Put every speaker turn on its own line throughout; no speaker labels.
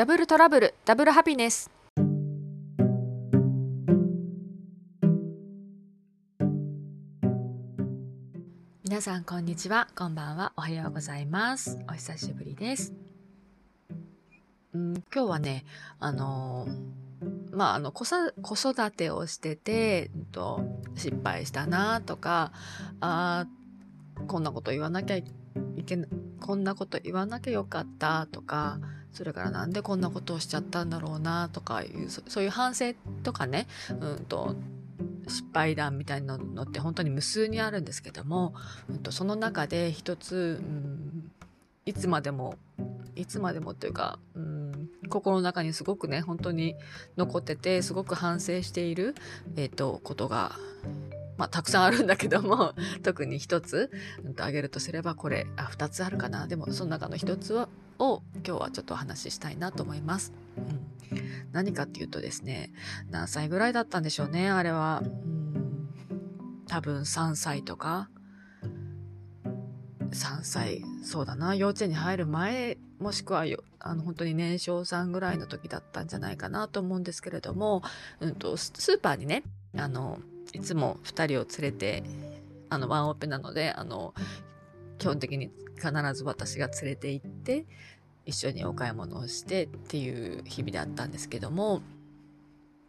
ダブルトラブルダブルハピネス皆さんこんにちは。こんばんは。おはようございます。お久しぶりです。うん今日はねあのまあ、あの子育てをしてて、うんと、失敗したなとかあこんなこと言わなきゃいけないこんなこと言わなきゃよかったとかそれからなんでこんなことをしちゃったんだろうなとかいうそういう反省とかね、うんと、失敗談みたいなのって本当に無数にあるんですけども、うんと、その中で一つ、うん、いつまでもいつまでもというか、うん、心の中にすごくね本当に残っててすごく反省している、えーとことがまあ、たくさんあるんだけども 特に一つ、うん、と挙げるとすればこれあ2つあるかな。でもその中の一つをを今日はちょっとお話ししたいなと思います。うん、何かっていうとですね何歳ぐらいだったんでしょうねあれは。うん多分3歳とか3歳そうだな幼稚園に入る前もしくはあの本当に年少さんぐらいの時だったんじゃないかなと思うんですけれども、うんと、スーパーにねあのいつも2人を連れてあのワンオペなのであの基本的に必ず私が連れて行って一緒にお買い物をしてっていう日々だったんですけども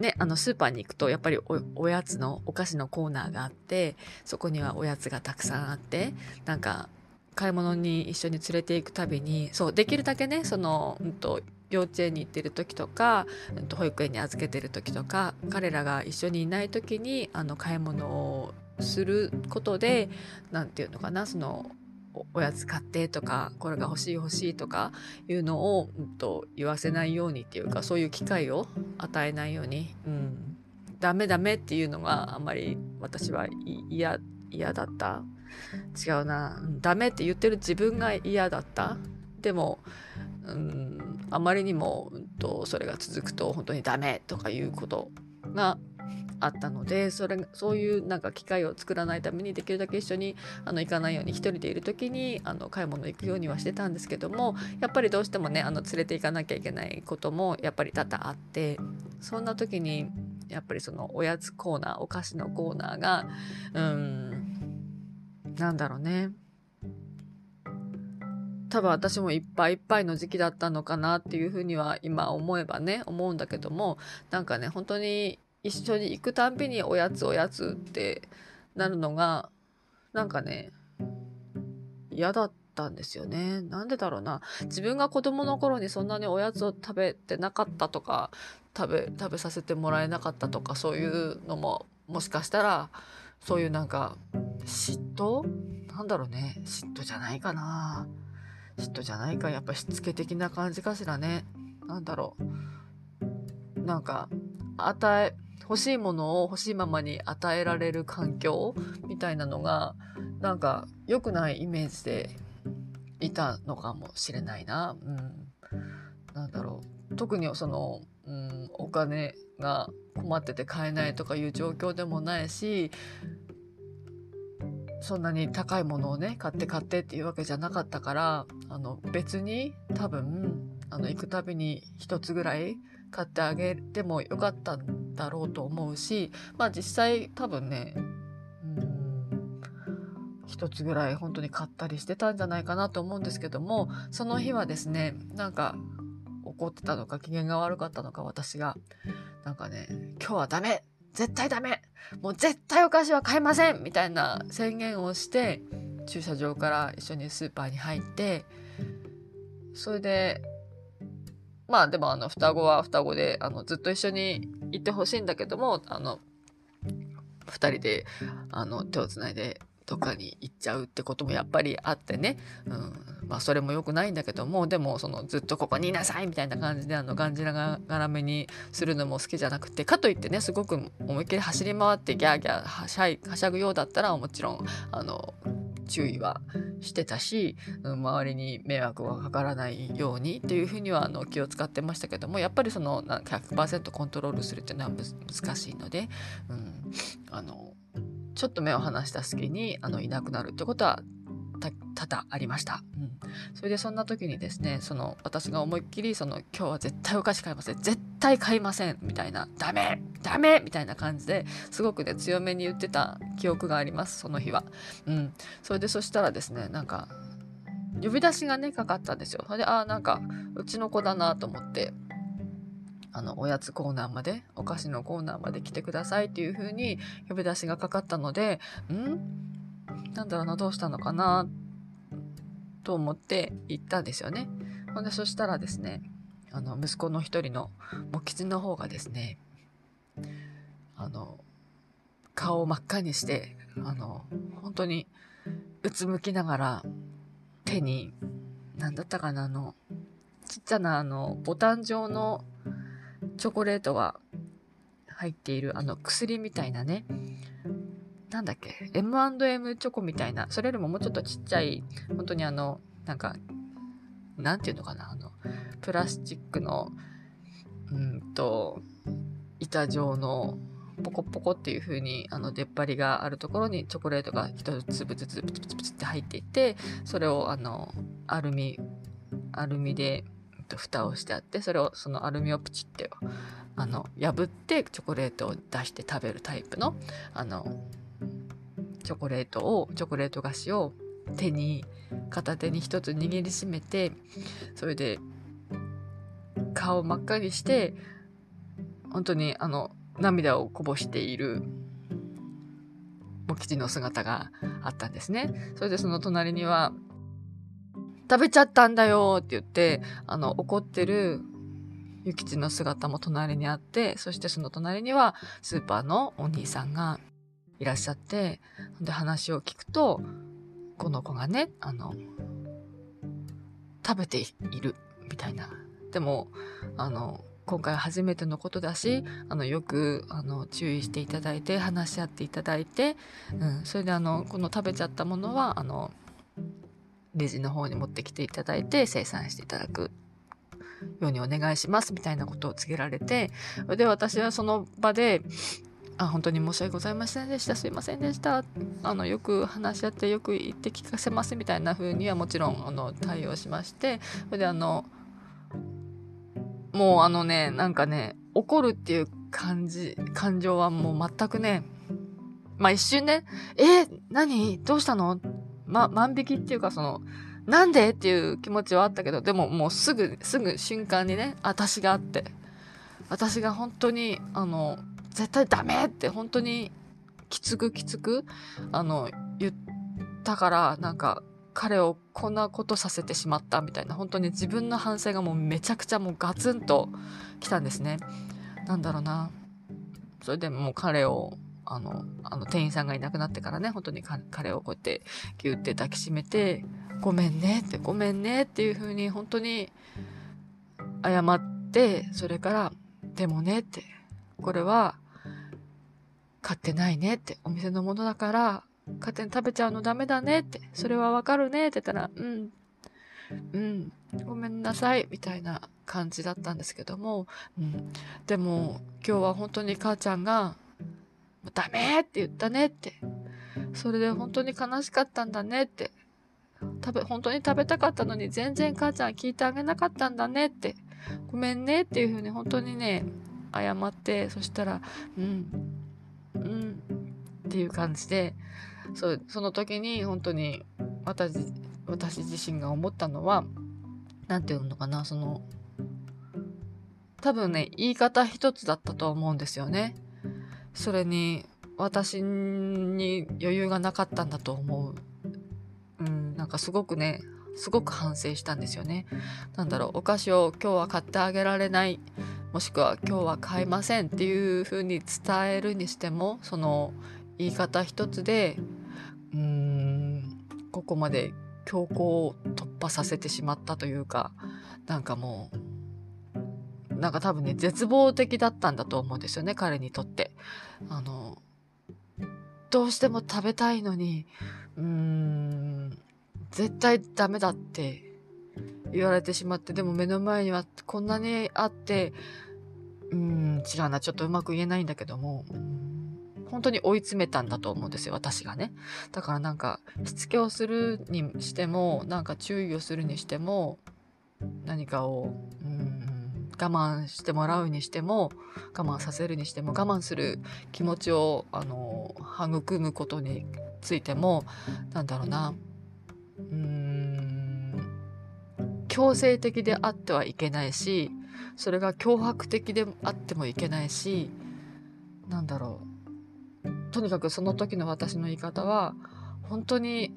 ね、あのスーパーに行くとやっぱりおやつのお菓子のコーナーがあってそこにはおやつがたくさんあってなんか買い物に一緒に連れて行くたびにそうできるだけねその、うんと、幼稚園に行ってる時とか、うんと、保育園に預けてる時とか彼らが一緒にいない時にあの買い物をすることで何て言うのかなそのおやつ買ってとかこれが欲しい欲しいとかいうのを、うんと、言わせないようにっていうかそういう機会を与えないように、うん、ダメダメっていうのがあんまり私は嫌だった。違うな。ダメって言ってる自分が嫌だった。でも、うん、あまりにも、うんと、それが続くと本当にダメとかいうことがあったのでそれそういうなんか機会を作らないためにできるだけ一緒にあの行かないように一人でいる時にあの買い物行くようにはしてたんですけどもやっぱりどうしてもねあの連れて行かなきゃいけないこともやっぱり多々あってそんな時にやっぱりそのおやつコーナーお菓子のコーナーがうんなんだろうね。多分私もいっぱいいっぱいの時期だったのかなっていうふうには今思えばね思うんだけどもなんかね本当に一緒に行くたんびにおやつおやつってなるのがなんかね嫌だったんですよね。なんでだろうな。自分が子供の頃にそんなにおやつを食べてなかったとか食べ食べさせてもらえなかったとかそういうのももしかしたらそういうなんか嫉妬？なんだろうね。嫉妬じゃないかな。嫉妬じゃないか。やっぱしつけ的な感じかしらね。なんだろう。なんか与え欲しいものを欲しいままに与えられる環境みたいなのがなんか良くないイメージでいたのかもしれないな。うん、なんだろう。特にその、うん、お金が困ってて買えないとかいう状況でもないしそんなに高いものをね買って買ってっていうわけじゃなかったからあの別に多分あの行くたびに一つぐらい買ってあげてもよかったんだろうと思うしまあ実際多分ねうん一つぐらい本当に買ったりしてたんじゃないかなと思うんですけどもその日はですねなんか怒ってたのか機嫌が悪かったのか私がなんかね今日はダメ絶対ダメもう絶対お菓子は買いませんみたいな宣言をして駐車場から一緒にスーパーに入ってそれでまあでもあの双子は双子であのずっと一緒にいてほしいんだけどもあの2人であの手をつないでとかに行っちゃうってこともやっぱりあってね、うん、まあそれも良くないんだけどもでもそのずっとここにいなさいみたいな感じであのがんじらがらめにするのも好きじゃなくてかといってねすごく思いっきり走り回ってギャーギャーはしゃいはしゃぐようだったらもちろんあの注意はしてたし、うん、周りに迷惑がかからないようにっていうふうにはあの気を使ってましたけどもやっぱりその100%コントロールするっていうのは難しいので、うん、あのちょっと目を離した隙にあのいなくなるってことは多々ありました。うん。それでそんな時にですね、その私が思いっきりその今日は絶対お菓子買いません。絶対買いません。みたいな、ダメダメみたいな感じですごくね、強めに言ってた記憶があります、その日は。うん。それでそしたらですね、なんか、呼び出しがね、かかったんですよ。それで、ああ、なんか、うちの子だなと思って、あの、おやつコーナーまで、お菓子のコーナーまで来てくださいっていう風に呼び出しがかかったので、ん？なんだろうな、どうしたのかな、と思って行ったんですよね。ほんで、そしたらですね、あの、息子の一人の、も吉の方がですね、あの、顔を真っ赤にして、あの、本当に、うつむきながら、手に、なんだったかな、あの、ちっちゃなあの、ボタン状のチョコレートが入っている、あの、薬みたいなね、なんだっけ ?M&M チョコみたいな、それよりももうちょっとちっちゃい、本当にあの、なんか、なんていうのかなあの、プラスチックの、うんと、板状の、ポコポコっていう風に、あの、出っ張りがあるところにチョコレートが一粒ずつプツプツプツって入っていて、それをあの、アルミ、アルミで、蓋をしてあって、それを、そのアルミをプチってあの、破ってチョコレートを出して食べるタイプの、あの、チョコレートをチョコレート菓子を手に片手に一つ握りしめてそれで顔真っ赤にして本当にあの涙をこぼしているモ吉の姿があったんですね。それでその隣には食べちゃったんだよって言って、あの、怒ってるゆきちの姿も隣にあって、そしてその隣にはスーパーのお兄さんがいらっしゃって、で、話を聞くと、この子がね、あの、食べている、みたいな。でも、あの、今回初めてのことだし、あの、よく、あの、注意していただいて、話し合っていただいて、うん、それであの、この食べちゃったものは、あの、レジの方に持ってきていただいて、生産していただくようにお願いします、みたいなことを告げられて、で、私はその場で、あ本当に申し訳ございませんでしたすいませんでしたあのよく話し合ってよく言って聞かせますみたいな風にはもちろんあの対応しましてそれであのもうあのねなんかね怒るっていう感じ感情はもう全くねまあ一瞬ねえ何？どうしたの？ま万引きっていうかそのなんで？っていう気持ちはあったけどでももうすぐすぐ瞬間にね私があって私が本当にあの絶対ダメって本当にきつくきつく、あの、言ったから、なんか、彼をこんなことさせてしまったみたいな、本当に自分の反省がもうめちゃくちゃもうガツンと来たんですね。なんだろうな。それでもう彼を、あの、あの店員さんがいなくなってからね、本当に彼をこうやってギュって抱きしめて、ごめんねって、ごめんねっていう風に本当に謝って、それから、でもねって、これは買ってないねって、お店のものだから、勝手に食べちゃうのダメだねって、それはわかるねって言ったら、うん、うん、ごめんなさい、みたいな感じだったんですけども、うん、でも今日は本当に母ちゃんが、ダメって言ったねって、それで本当に悲しかったんだねって、食べ、本当に食べたかったのに全然母ちゃん聞いてあげなかったんだねって、ごめんねっていうふうに本当にね、謝って、そしたら、うん、うんっていう感じでそうその時に本当に私私自身が思ったのは何て言うのかなその多分ね言い方一つだったと思うんですよね。それに私に余裕がなかったんだと思う。うん、なんかすごくねすごく反省したんですよね。なんだろうお菓子を今日は買ってあげられないもしくは今日は買いませんっていうふうに伝えるにしてもその言い方一つでうーんここまで強行を突破させてしまったというかなんかもうなんか多分ね絶望的だったんだと思うんですよね彼にとって。あのどうしても食べたいのにうーん絶対ダメだって言われてしまって、でも目の前にはこんなにあって、うん、違うな、ちょっとうまく言えないんだけども、本当に追い詰めたんだと思うんですよ私がね。だからなんかしつけをするにしてもなんか注意をするにしても何かをうん我慢してもらうにしても我慢させるにしても我慢する気持ちをあの育むことについてもなんだろうな。うーん強制的であってはいけないしそれが脅迫的であってもいけないしなんだろう。とにかくその時の私の言い方は本当に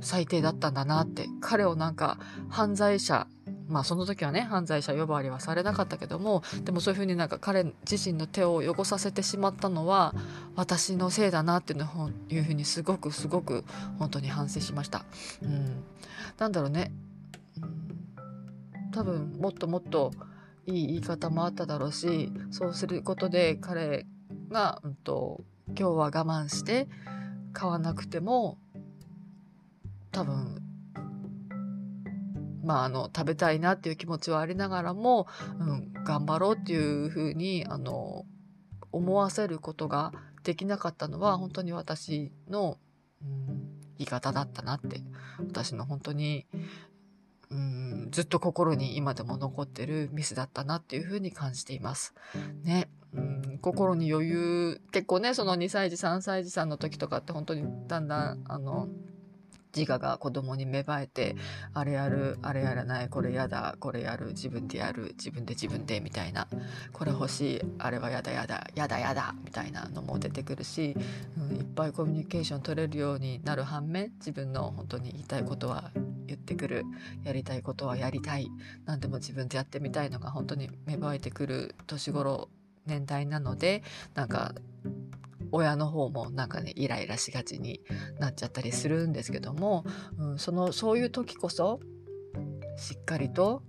最低だったんだなって彼をなんか犯罪者まあその時はね犯罪者呼ばわりはされなかったけどもでもそういうふうになんか彼自身の手を汚させてしまったのは私のせいだなっていうのいうふうにすごくすごく本当に反省しました。うん、なんだろうね、うん、多分もっともっといい言い方もあっただろうしそうすることで彼が、うんと、今日は我慢して買わなくても多分まあ、あの食べたいなっていう気持ちはありながらも、うん、頑張ろうっていうふうにあの思わせることができなかったのは本当に私の、うん、言い方だったなって私の本当に、うん、ずっと心に今でも残ってるミスだったなっていうふうに感じています。ね。うん、心に余裕結構ねその2歳児3歳児さんの時とかって本当にだんだんあの自我が子供に芽生えてあれやるあれやらないこれやだこれやる自分でやる自分で自分でみたいなこれ欲しいあれはやだやだやだやだみたいなのも出てくるし、うん、いっぱいコミュニケーション取れるようになる反面自分の本当に言いたいことは言ってくるやりたいことはやりたい何でも自分でやってみたいのが本当に芽生えてくる年頃年代なのでなんか親の方もなんかねイライラしがちになっちゃったりするんですけども、うん、そのそういう時こそしっかりと,、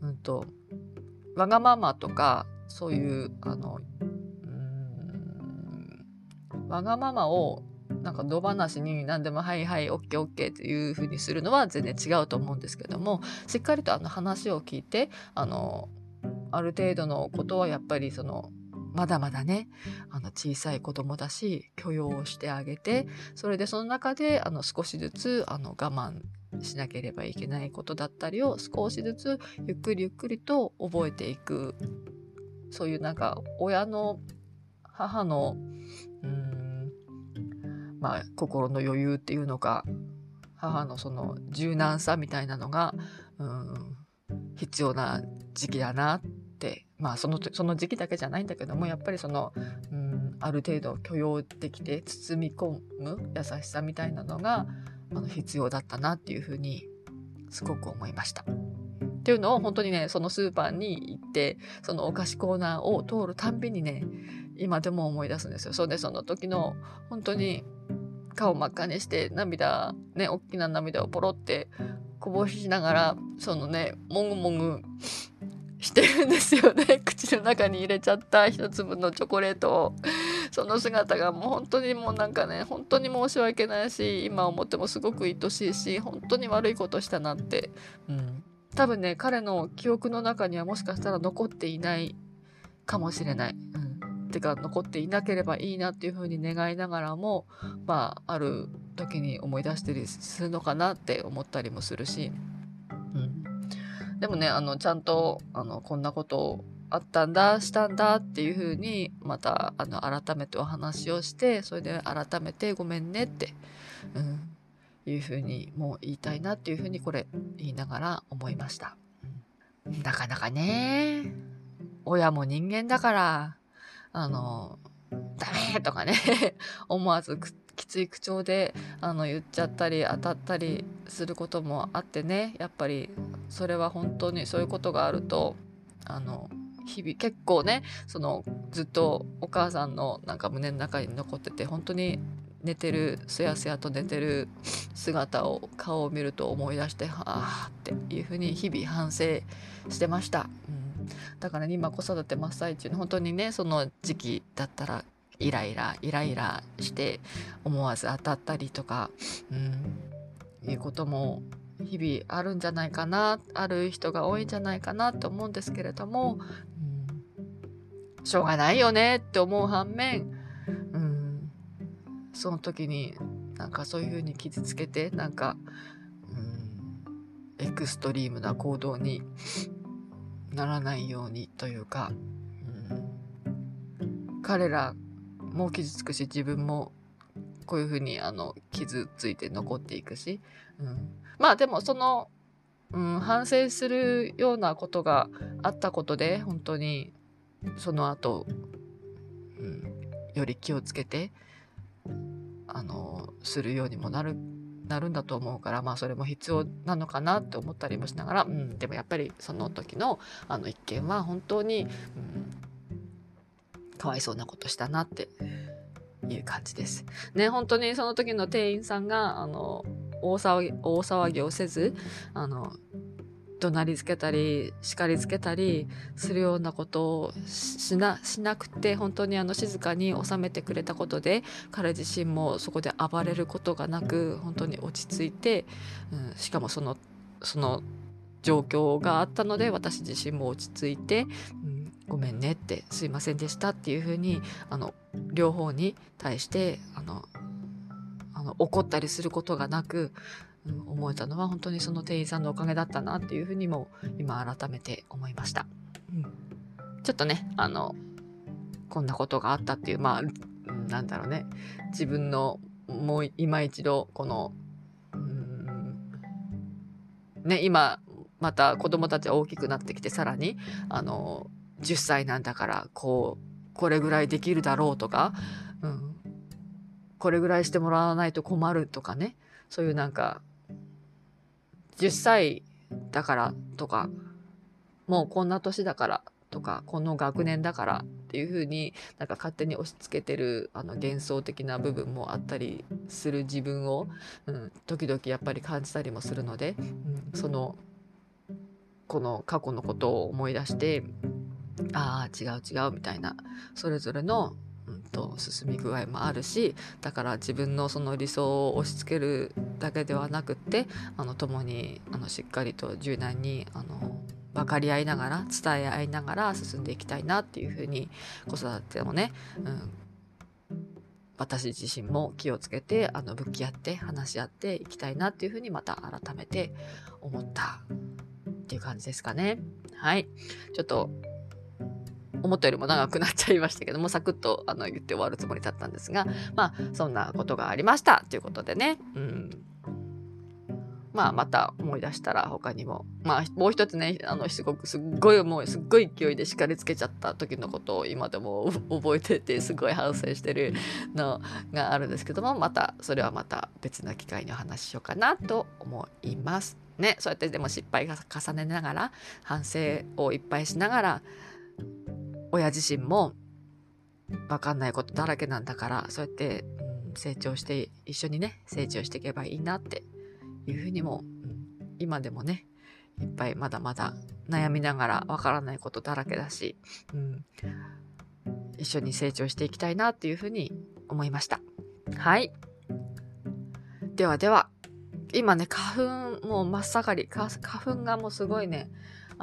うんと、わがままとかそういうあのうんわがままをなんか野放しに何でも「はいはいオッケーオッケー」っていう風にするのは全然違うと思うんですけどもしっかりとあの話を聞いてあのある程度のことはやっぱりそのまだまだね、あの小さい子供だし、許容をしてあげて、それでその中であの少しずつあの我慢しなければいけないことだったりを少しずつゆっくりゆっくりと覚えていく。そういうなんか親の母の、うん、まあ心の余裕っていうのか、母のその柔軟さみたいなのが、うん、必要な時期だなってまあそのその時期だけじゃないんだけどもやっぱりその、うん、ある程度許容できて包み込む優しさみたいなのがあの必要だったなっていうふうにすごく思いました。っていうのを本当にねそのスーパーに行ってそのお菓子コーナーを通るたんびにね今でも思い出すんですよ。それでその時の本当に顔真っ赤にして涙ね大きな涙をポロってこぼしながらそのねもぐもぐしてるんですよね。口の中に入れちゃった一粒のチョコレートを。その姿がもう本当にもうなんかね本当に申し訳ないし今思ってもすごく愛しいし本当に悪いことしたなって、うん、多分ね彼の記憶の中にはもしかしたら残っていない。かもしれない。うん、てか残っていなければいいなっていうふうに願いながらもまあある時に思い出したりするのかなって思ったりもするし。でもねあのちゃんとあのこんなことあったんだしたんだっていう風にまたあの改めてお話をしてそれで改めてごめんねって、うん、いう風にもう言いたいなっていう風にこれ言いながら思いました。なかなかね親も人間だからあのダメとかね 思わずきつい口調であの言っちゃったり当たったりすることもあってねやっぱりそれは本当にそういうことがあるとあの日々結構ねそのずっとお母さんのなんか胸の中に残ってて本当に寝てるすやすやと寝てる姿を顔を見ると思い出してはあっていうふうに日々反省してました、うん、だから、ね、今子育て真っ最中の本当にねその時期だったらイライライライラして思わず当たったりとか、うん、いうことも日々あるんじゃないかなある人が多いんじゃないかなと思うんですけれども、うん、しょうがないよねって思う反面、うん、その時になんかそういう風に傷つけてなんか、うん、エクストリームな行動にならないようにというか、うん、彼らも傷つくし自分もこういう風にあに傷ついて残っていくし、うん、まあでもその、うん、反省するようなことがあったことで本当にその後、うん、より気をつけてあのするようにもなるなるんだと思うからまあそれも必要なのかなって思ったりもしながら、うん、でもやっぱりその時のあの一件は本当に、うん、かわいそうなことしたなっていう感じです。ね本当にその時の店員さんがあの大騒ぎ大騒ぎをせずあの怒鳴りつけたり叱りつけたりするようなことをしなしなくて本当にあの静かに収めてくれたことで彼自身もそこで暴れることがなく本当に落ち着いて、うん、しかもそのその状況があったので私自身も落ち着いて、うん、ごめんねってすいませんでしたっていうふうにあの両方に対してあのあの怒ったりすることがなく思えたのは本当にその店員さんのおかげだったなっていうふうにも今改めて思いました。うん、ちょっとね、あの、こんなことがあったっていう、まあ、なんだろうね、自分のもう今一度この、うん、ね、今また子供たちは大きくなってきてさらに、あの、10歳なんだからこう、これぐらいできるだろうとか、うん、これぐらいしてもらわないと困るとかね、そういうなんか10歳だからとかもうこんな年だからとかこの学年だからっていう風になんか勝手に押し付けてるあの幻想的な部分もあったりする自分を、うん、時々やっぱり感じたりもするので、うん、そのこの過去のことを思い出してああ違う違うみたいなそれぞれのうんと、進み具合もあるしだから自分のその理想を押し付けるだけではなくってあの共にあのしっかりと柔軟にあの分かり合いながら伝え合いながら進んでいきたいなっていうふうに子育てもね、うん、私自身も気をつけてあの向き合って話し合っていきたいなっていうふうにまた改めて思ったっていう感じですかね。はい。ちょっと思ったよりも長くなっちゃいましたけども、サクッとあの言って終わるつもりだったんですが、まあ、そんなことがありましたということでね、うん。まあ、また思い出したら他にも、まあ、もう一つね、あの、すごく、すっごいもう、すっごい勢いで叱りつけちゃった時のことを今でも覚えてて、すごい反省してるのがあるんですけども、また、それはまた別な機会にお話ししようかなと思います。ね、そうやってでも失敗が重ねながら、反省をいっぱいしながら、親自身も分かんないことだらけなんだからそうやって、うん、成長して一緒にね成長していけばいいなっていうふうにも、うん、今でもねいっぱいまだまだ悩みながら分からないことだらけだし、うん、一緒に成長していきたいなっていうふうに思いました。はい。ではでは、今ね、花粉、もう真っ盛り、花粉がもうすごいね、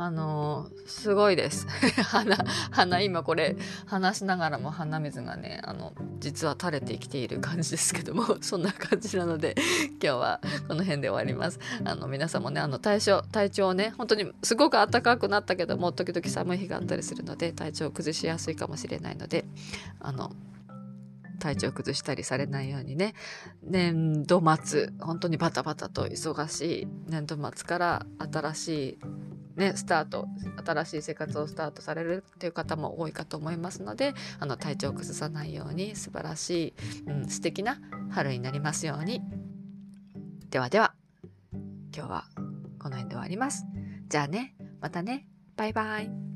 あのー、すごいです。鼻、鼻、今これ話しながらも鼻水がね、あの、実は垂れてきている感じですけども、そんな感じなので、今日はこの辺で終わります。あの、皆さんもね、あの、体調、体調をね、本当にすごく暖かくなったけども、時々寒い日があったりするので、体調を崩しやすいかもしれないので、あの、体調崩したりされないようにね。年度末本当にバタバタと忙しい年度末から新しいね、スタート新しい生活をスタートされるっていう方も多いかと思いますのであの体調を崩さないように素晴らしい、うん、素敵な春になりますように。ではでは今日はこの辺で終わります。じゃあねまたね。バイバイ